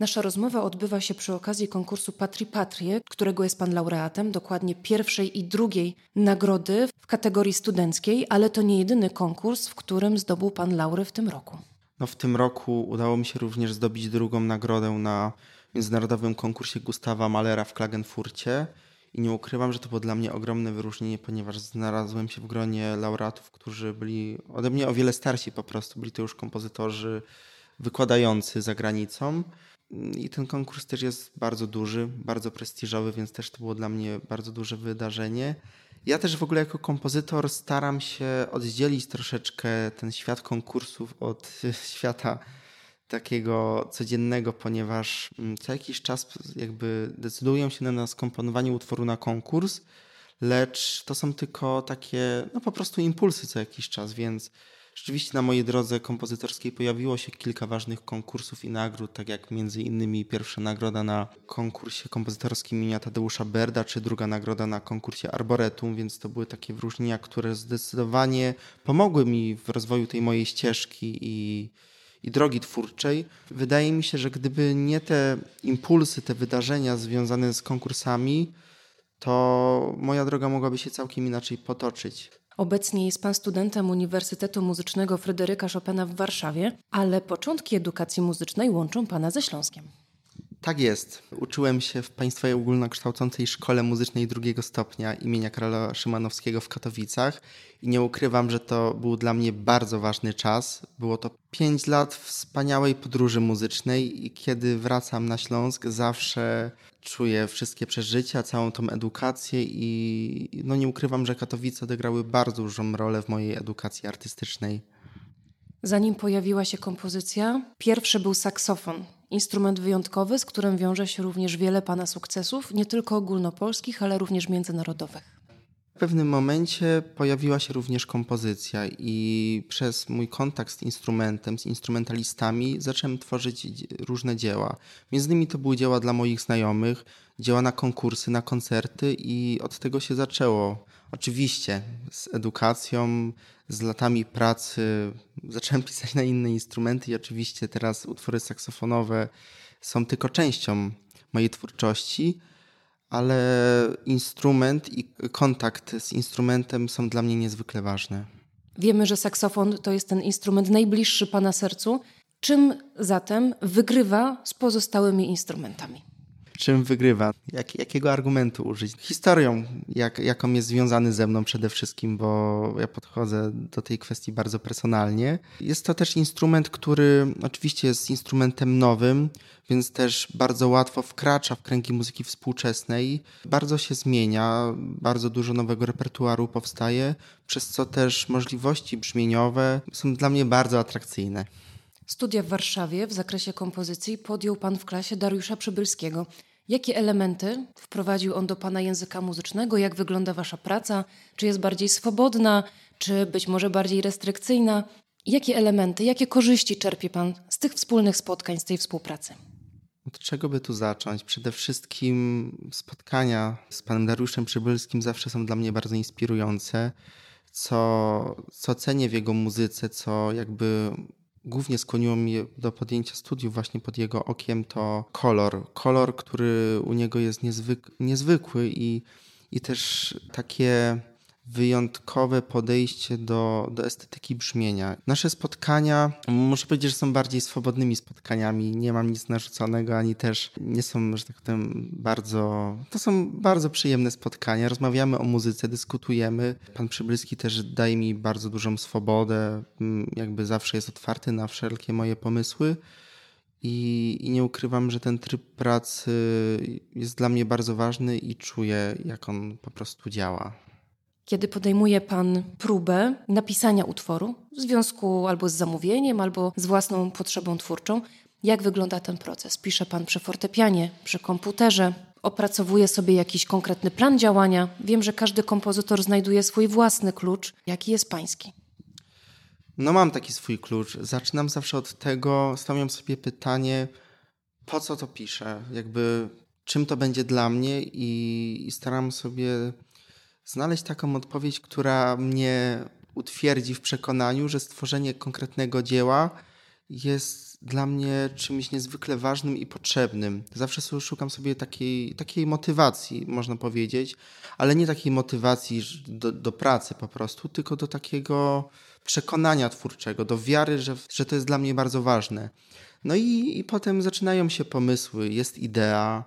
Nasza rozmowa odbywa się przy okazji konkursu Patri Patrie, którego jest pan laureatem, dokładnie pierwszej i drugiej nagrody w kategorii studenckiej, ale to nie jedyny konkurs, w którym zdobył pan laury w tym roku. No, w tym roku udało mi się również zdobyć drugą nagrodę na międzynarodowym konkursie Gustawa Malera w Klagenfurcie. I nie ukrywam, że to było dla mnie ogromne wyróżnienie, ponieważ znalazłem się w gronie laureatów, którzy byli ode mnie o wiele starsi po prostu. Byli to już kompozytorzy wykładający za granicą. I ten konkurs też jest bardzo duży, bardzo prestiżowy, więc też to było dla mnie bardzo duże wydarzenie. Ja też w ogóle jako kompozytor staram się oddzielić troszeczkę ten świat konkursów od świata takiego codziennego, ponieważ mm, co jakiś czas jakby decydują się na skomponowanie utworu na konkurs, lecz to są tylko takie no po prostu impulsy co jakiś czas, więc Rzeczywiście na mojej drodze kompozytorskiej pojawiło się kilka ważnych konkursów i nagród, tak jak między innymi pierwsza nagroda na konkursie kompozytorskim imienia Tadeusza Berda, czy druga nagroda na konkursie Arboretum, więc to były takie wyróżnienia, które zdecydowanie pomogły mi w rozwoju tej mojej ścieżki i, i drogi twórczej. Wydaje mi się, że gdyby nie te impulsy, te wydarzenia związane z konkursami, to moja droga mogłaby się całkiem inaczej potoczyć. Obecnie jest pan studentem Uniwersytetu Muzycznego Fryderyka Chopina w Warszawie, ale początki edukacji muzycznej łączą pana ze Śląskiem. Tak jest. Uczyłem się w Państwowej Ogólnokształcącej Szkole Muzycznej drugiego stopnia imienia Karola Szymanowskiego w Katowicach i nie ukrywam, że to był dla mnie bardzo ważny czas. Było to pięć lat wspaniałej podróży muzycznej i kiedy wracam na Śląsk zawsze czuję wszystkie przeżycia, całą tą edukację i no nie ukrywam, że Katowice odegrały bardzo dużą rolę w mojej edukacji artystycznej. Zanim pojawiła się kompozycja, pierwszy był saksofon. Instrument wyjątkowy, z którym wiąże się również wiele Pana sukcesów, nie tylko ogólnopolskich, ale również międzynarodowych. W pewnym momencie pojawiła się również kompozycja i przez mój kontakt z instrumentem, z instrumentalistami zacząłem tworzyć różne dzieła. Między innymi to były dzieła dla moich znajomych, dzieła na konkursy, na koncerty i od tego się zaczęło. Oczywiście z edukacją, z latami pracy zacząłem pisać na inne instrumenty i oczywiście teraz utwory saksofonowe są tylko częścią mojej twórczości ale instrument i kontakt z instrumentem są dla mnie niezwykle ważne. Wiemy, że saksofon to jest ten instrument najbliższy Pana sercu. Czym zatem wygrywa z pozostałymi instrumentami? Czym wygrywa, jak, jakiego argumentu użyć. Historią, jak, jaką jest związany ze mną przede wszystkim, bo ja podchodzę do tej kwestii bardzo personalnie. Jest to też instrument, który oczywiście jest instrumentem nowym, więc też bardzo łatwo wkracza w kręgi muzyki współczesnej. Bardzo się zmienia, bardzo dużo nowego repertuaru powstaje, przez co też możliwości brzmieniowe są dla mnie bardzo atrakcyjne. Studia w Warszawie w zakresie kompozycji podjął Pan w klasie Dariusza Przybylskiego. Jakie elementy wprowadził on do Pana języka muzycznego? Jak wygląda Wasza praca? Czy jest bardziej swobodna, czy być może bardziej restrykcyjna? Jakie elementy, jakie korzyści czerpie Pan z tych wspólnych spotkań, z tej współpracy? Od czego by tu zacząć? Przede wszystkim spotkania z panem Dariuszem Przybylskim zawsze są dla mnie bardzo inspirujące. Co, co cenię w jego muzyce, co jakby głównie skłoniło mnie do podjęcia studiów właśnie pod jego okiem, to kolor. Kolor, który u niego jest niezwyk niezwykły i, i też takie wyjątkowe podejście do, do estetyki brzmienia. Nasze spotkania, muszę powiedzieć, że są bardziej swobodnymi spotkaniami. Nie mam nic narzuconego, ani też nie są, że tak powiem, bardzo. To są bardzo przyjemne spotkania. Rozmawiamy o muzyce, dyskutujemy. Pan Przybylski też daje mi bardzo dużą swobodę, mm, jakby zawsze jest otwarty na wszelkie moje pomysły. I, I, nie ukrywam, że ten tryb pracy jest dla mnie bardzo ważny i czuję, jak on po prostu działa kiedy podejmuje Pan próbę napisania utworu w związku albo z zamówieniem, albo z własną potrzebą twórczą. Jak wygląda ten proces? Pisze Pan przy fortepianie, przy komputerze, opracowuje sobie jakiś konkretny plan działania. Wiem, że każdy kompozytor znajduje swój własny klucz. Jaki jest Pański? No, mam taki swój klucz. Zaczynam zawsze od tego, stawiam sobie pytanie, po co to piszę? Jakby czym to będzie dla mnie i, i staram sobie znaleźć taką odpowiedź, która mnie utwierdzi w przekonaniu, że stworzenie konkretnego dzieła jest dla mnie czymś niezwykle ważnym i potrzebnym. Zawsze szukam sobie takiej, takiej motywacji, można powiedzieć, ale nie takiej motywacji do, do pracy po prostu, tylko do takiego przekonania twórczego, do wiary, że, że to jest dla mnie bardzo ważne. No i, i potem zaczynają się pomysły, jest idea,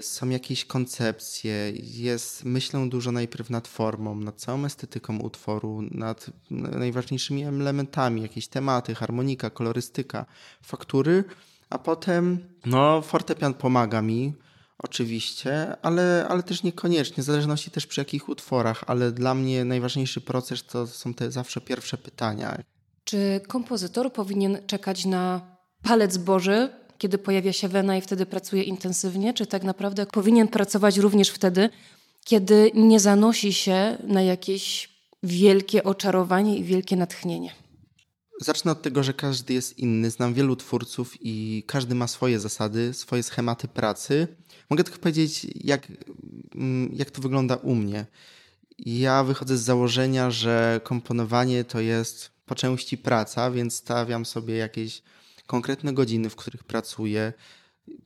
są jakieś koncepcje, jest, myślę dużo najpierw nad formą, nad całą estetyką utworu, nad najważniejszymi elementami, jakieś tematy, harmonika, kolorystyka, faktury, a potem no, fortepian pomaga mi, oczywiście, ale, ale też niekoniecznie, w zależności też przy jakich utworach, ale dla mnie najważniejszy proces to są te zawsze pierwsze pytania. Czy kompozytor powinien czekać na palec Boży, kiedy pojawia się wena i wtedy pracuje intensywnie, czy tak naprawdę powinien pracować również wtedy, kiedy nie zanosi się na jakieś wielkie oczarowanie i wielkie natchnienie? Zacznę od tego, że każdy jest inny. Znam wielu twórców i każdy ma swoje zasady, swoje schematy pracy. Mogę tylko powiedzieć, jak, mm, jak to wygląda u mnie. Ja wychodzę z założenia, że komponowanie to jest po części praca, więc stawiam sobie jakieś konkretne godziny, w których pracuję.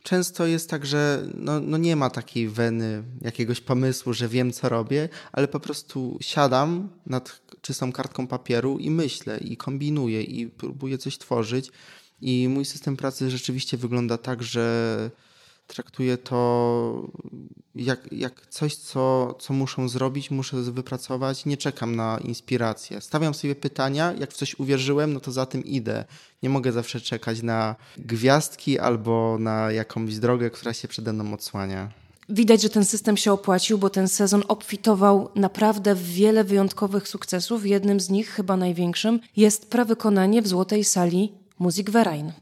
Często jest tak, że no, no nie ma takiej weny, jakiegoś pomysłu, że wiem, co robię, ale po prostu siadam nad czystą kartką papieru i myślę, i kombinuję, i próbuję coś tworzyć. I mój system pracy rzeczywiście wygląda tak, że traktuję to jak, jak coś, co, co muszę zrobić, muszę wypracować. Nie czekam na inspirację. Stawiam sobie pytania, jak w coś uwierzyłem, no to za tym idę. Nie mogę zawsze czekać na gwiazdki albo na jakąś drogę, która się przede mną odsłania. Widać, że ten system się opłacił, bo ten sezon obfitował naprawdę w wiele wyjątkowych sukcesów. Jednym z nich, chyba największym, jest prawykonanie w Złotej Sali Muzyk Verein.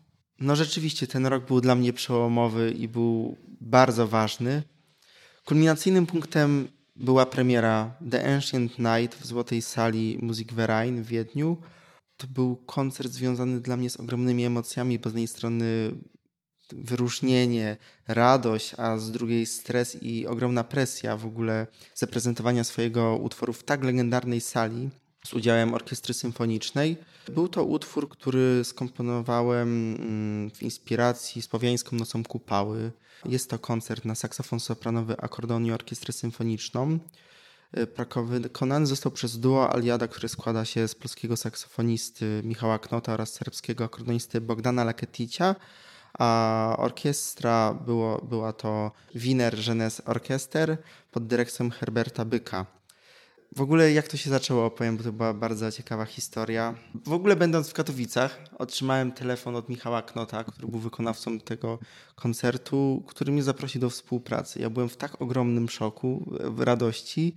No rzeczywiście ten rok był dla mnie przełomowy i był bardzo ważny. Kulminacyjnym punktem była premiera The Ancient Night w Złotej Sali Musik Verein w Wiedniu. To był koncert związany dla mnie z ogromnymi emocjami, bo z jednej strony wyróżnienie, radość, a z drugiej stres i ogromna presja w ogóle zaprezentowania swojego utworu w tak legendarnej sali z udziałem orkiestry symfonicznej. Był to utwór, który skomponowałem mm, w inspiracji Słowiańską Nocą Kupały. Jest to koncert na saksofon sopranowy, akordeon i orkiestrę symfoniczną. Prakowy wykonany został przez duo Aliada, które składa się z polskiego saksofonisty Michała Knota oraz serbskiego akordeonisty Bogdana Laketicia, a orkiestra było, była to Wiener Genes Orchester pod dyrekcją Herberta Byka. W ogóle jak to się zaczęło, opowiem, bo to była bardzo ciekawa historia. W ogóle będąc w Katowicach, otrzymałem telefon od Michała Knota, który był wykonawcą tego koncertu, który mnie zaprosił do współpracy. Ja byłem w tak ogromnym szoku, w radości,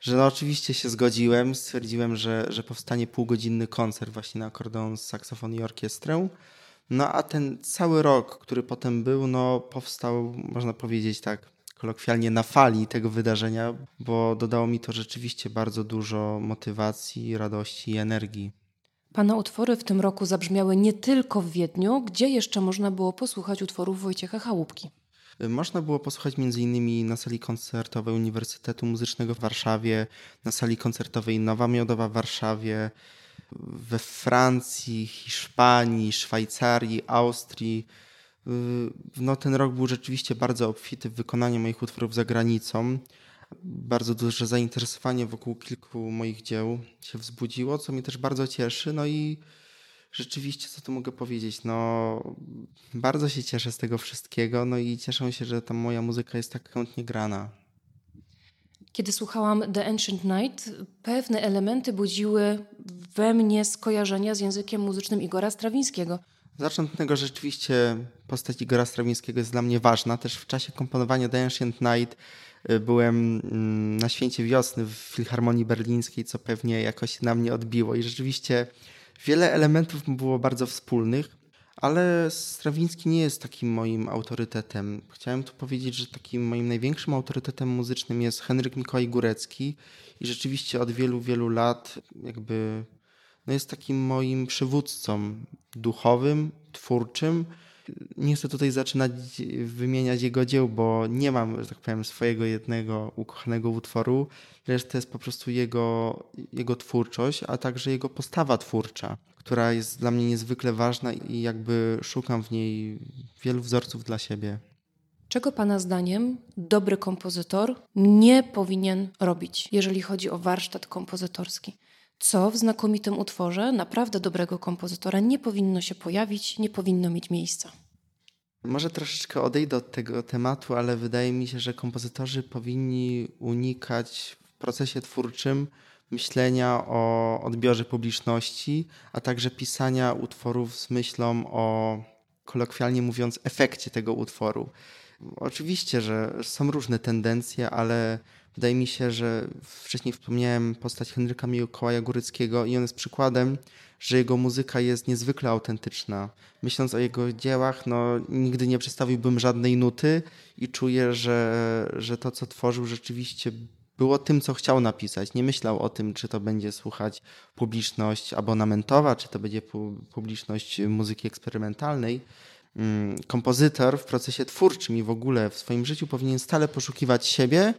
że no oczywiście się zgodziłem. Stwierdziłem, że, że powstanie półgodzinny koncert właśnie na akordeon, saksofon i orkiestrę. No a ten cały rok, który potem był, no powstał, można powiedzieć tak, kolokwialnie na fali tego wydarzenia, bo dodało mi to rzeczywiście bardzo dużo motywacji, radości i energii. Pana utwory w tym roku zabrzmiały nie tylko w Wiedniu, gdzie jeszcze można było posłuchać utworów Wojciecha Chałupki. Można było posłuchać m.in. na sali koncertowej Uniwersytetu Muzycznego w Warszawie, na sali koncertowej Nowa Miodowa w Warszawie, we Francji, Hiszpanii, Szwajcarii, Austrii, no, ten rok był rzeczywiście bardzo obfity w wykonaniu moich utworów za granicą. Bardzo duże zainteresowanie wokół kilku moich dzieł się wzbudziło, co mnie też bardzo cieszy. No i rzeczywiście, co tu mogę powiedzieć? No, bardzo się cieszę z tego wszystkiego, no i cieszę się, że ta moja muzyka jest tak chętnie grana. Kiedy słuchałam The Ancient Night, pewne elementy budziły we mnie skojarzenia z językiem muzycznym Igora Strawińskiego. Zacznę od tego, że rzeczywiście postać Igora Strawińskiego jest dla mnie ważna. Też w czasie komponowania The Ancient Night y, byłem mm, na Święcie Wiosny w Filharmonii Berlińskiej, co pewnie jakoś na mnie odbiło i rzeczywiście wiele elementów było bardzo wspólnych, ale Strawiński nie jest takim moim autorytetem. Chciałem tu powiedzieć, że takim moim największym autorytetem muzycznym jest Henryk Mikołaj Górecki i rzeczywiście od wielu, wielu lat jakby no jest takim moim przywódcą duchowym, twórczym Nie chcę tutaj zaczynać wymieniać jego dzieł, bo nie mam, że tak powiem, swojego jednego ukochanego utworu. Lecz to jest po prostu jego, jego twórczość, a także jego postawa twórcza, która jest dla mnie niezwykle ważna i jakby szukam w niej wielu wzorców dla siebie. Czego Pana zdaniem dobry kompozytor nie powinien robić, jeżeli chodzi o warsztat kompozytorski? Co w znakomitym utworze naprawdę dobrego kompozytora nie powinno się pojawić, nie powinno mieć miejsca? Może troszeczkę odejdę od tego tematu, ale wydaje mi się, że kompozytorzy powinni unikać w procesie twórczym myślenia o odbiorze publiczności, a także pisania utworów z myślą o, kolokwialnie mówiąc, efekcie tego utworu. Oczywiście, że są różne tendencje, ale wydaje mi się, że wcześniej wspomniałem postać Henryka Mikołaja Góryckiego i on jest przykładem, że jego muzyka jest niezwykle autentyczna. Myśląc o jego dziełach, no, nigdy nie przedstawiłbym żadnej nuty i czuję, że, że to, co tworzył, rzeczywiście było tym, co chciał napisać. Nie myślał o tym, czy to będzie słuchać publiczność abonamentowa, czy to będzie publiczność muzyki eksperymentalnej kompozytor w procesie twórczym i w ogóle w swoim życiu powinien stale poszukiwać siebie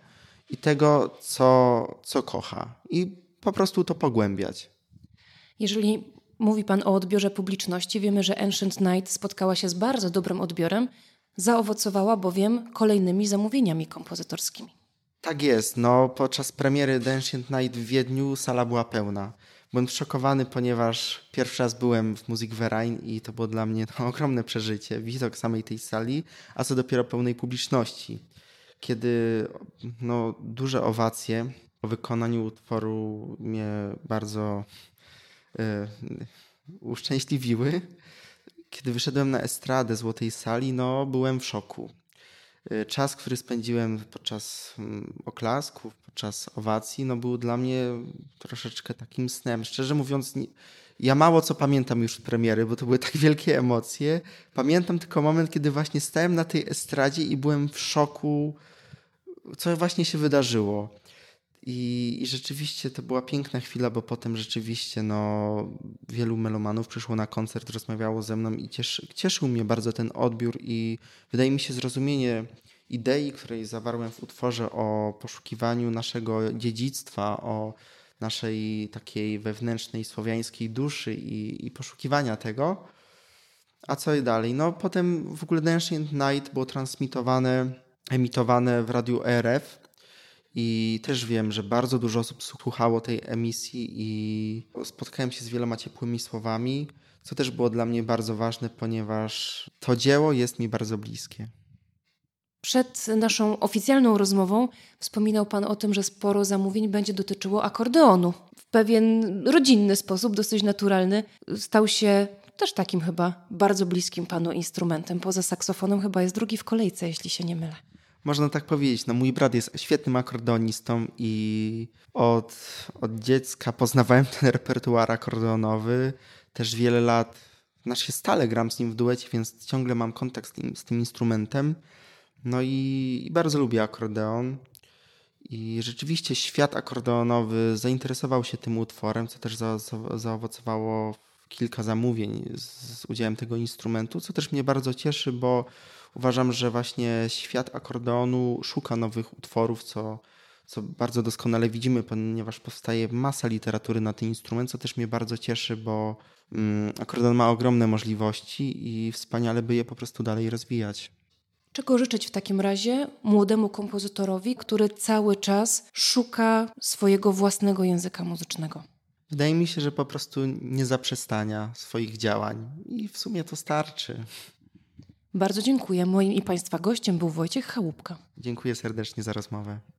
i tego, co, co kocha, i po prostu to pogłębiać. Jeżeli mówi Pan o odbiorze publiczności, wiemy, że Ancient Night spotkała się z bardzo dobrym odbiorem, zaowocowała bowiem kolejnymi zamówieniami kompozytorskimi. Tak jest. No, podczas premiery The Ancient Night w Wiedniu sala była pełna. Byłem szokowany, ponieważ pierwszy raz byłem w Muzyk Verein i to było dla mnie no, ogromne przeżycie, widok samej tej sali, a co dopiero pełnej publiczności. Kiedy no, duże owacje o wykonaniu utworu mnie bardzo y, uszczęśliwiły. Kiedy wyszedłem na estradę Złotej Sali, no byłem w szoku. Y, czas, który spędziłem podczas mm, oklasków, podczas owacji, no był dla mnie troszeczkę takim snem. Szczerze mówiąc, ja mało co pamiętam już z premiery, bo to były tak wielkie emocje. Pamiętam tylko moment, kiedy właśnie stałem na tej estradzie i byłem w szoku, co właśnie się wydarzyło. I, I, rzeczywiście to była piękna chwila, bo potem rzeczywiście no, wielu melomanów przyszło na koncert, rozmawiało ze mną i cieszy, cieszył mnie bardzo ten odbiór i wydaje mi się zrozumienie idei, której zawarłem w utworze o poszukiwaniu naszego dziedzictwa, o naszej takiej wewnętrznej słowiańskiej duszy i, i poszukiwania tego. A co dalej? No potem w ogóle The Night było transmitowane, emitowane w radiu ERF i też wiem, że bardzo dużo osób słuchało tej emisji i spotkałem się z wieloma ciepłymi słowami, co też było dla mnie bardzo ważne, ponieważ to dzieło jest mi bardzo bliskie. Przed naszą oficjalną rozmową wspominał Pan o tym, że sporo zamówień będzie dotyczyło akordeonu. W pewien rodzinny sposób, dosyć naturalny, stał się też takim chyba bardzo bliskim Panu instrumentem. Poza saksofonem chyba jest drugi w kolejce, jeśli się nie mylę. Można tak powiedzieć. No, mój brat jest świetnym akordeonistą i od, od dziecka poznawałem ten repertuar akordeonowy. Też wiele lat, znaczy się stale gram z nim w duecie, więc ciągle mam kontakt z tym, z tym instrumentem. No i, i bardzo lubię akordeon. I rzeczywiście świat akordeonowy zainteresował się tym utworem, co też za, za, zaowocowało kilka zamówień z, z udziałem tego instrumentu, co też mnie bardzo cieszy, bo uważam, że właśnie świat akordeonu szuka nowych utworów, co, co bardzo doskonale widzimy, ponieważ powstaje masa literatury na ten instrument, co też mnie bardzo cieszy, bo mm, akordeon ma ogromne możliwości i wspaniale by je po prostu dalej rozwijać. Czego życzyć w takim razie młodemu kompozytorowi, który cały czas szuka swojego własnego języka muzycznego? Wydaje mi się, że po prostu nie zaprzestania swoich działań i w sumie to starczy. Bardzo dziękuję. Moim i Państwa gościem był Wojciech Chałupka. Dziękuję serdecznie za rozmowę.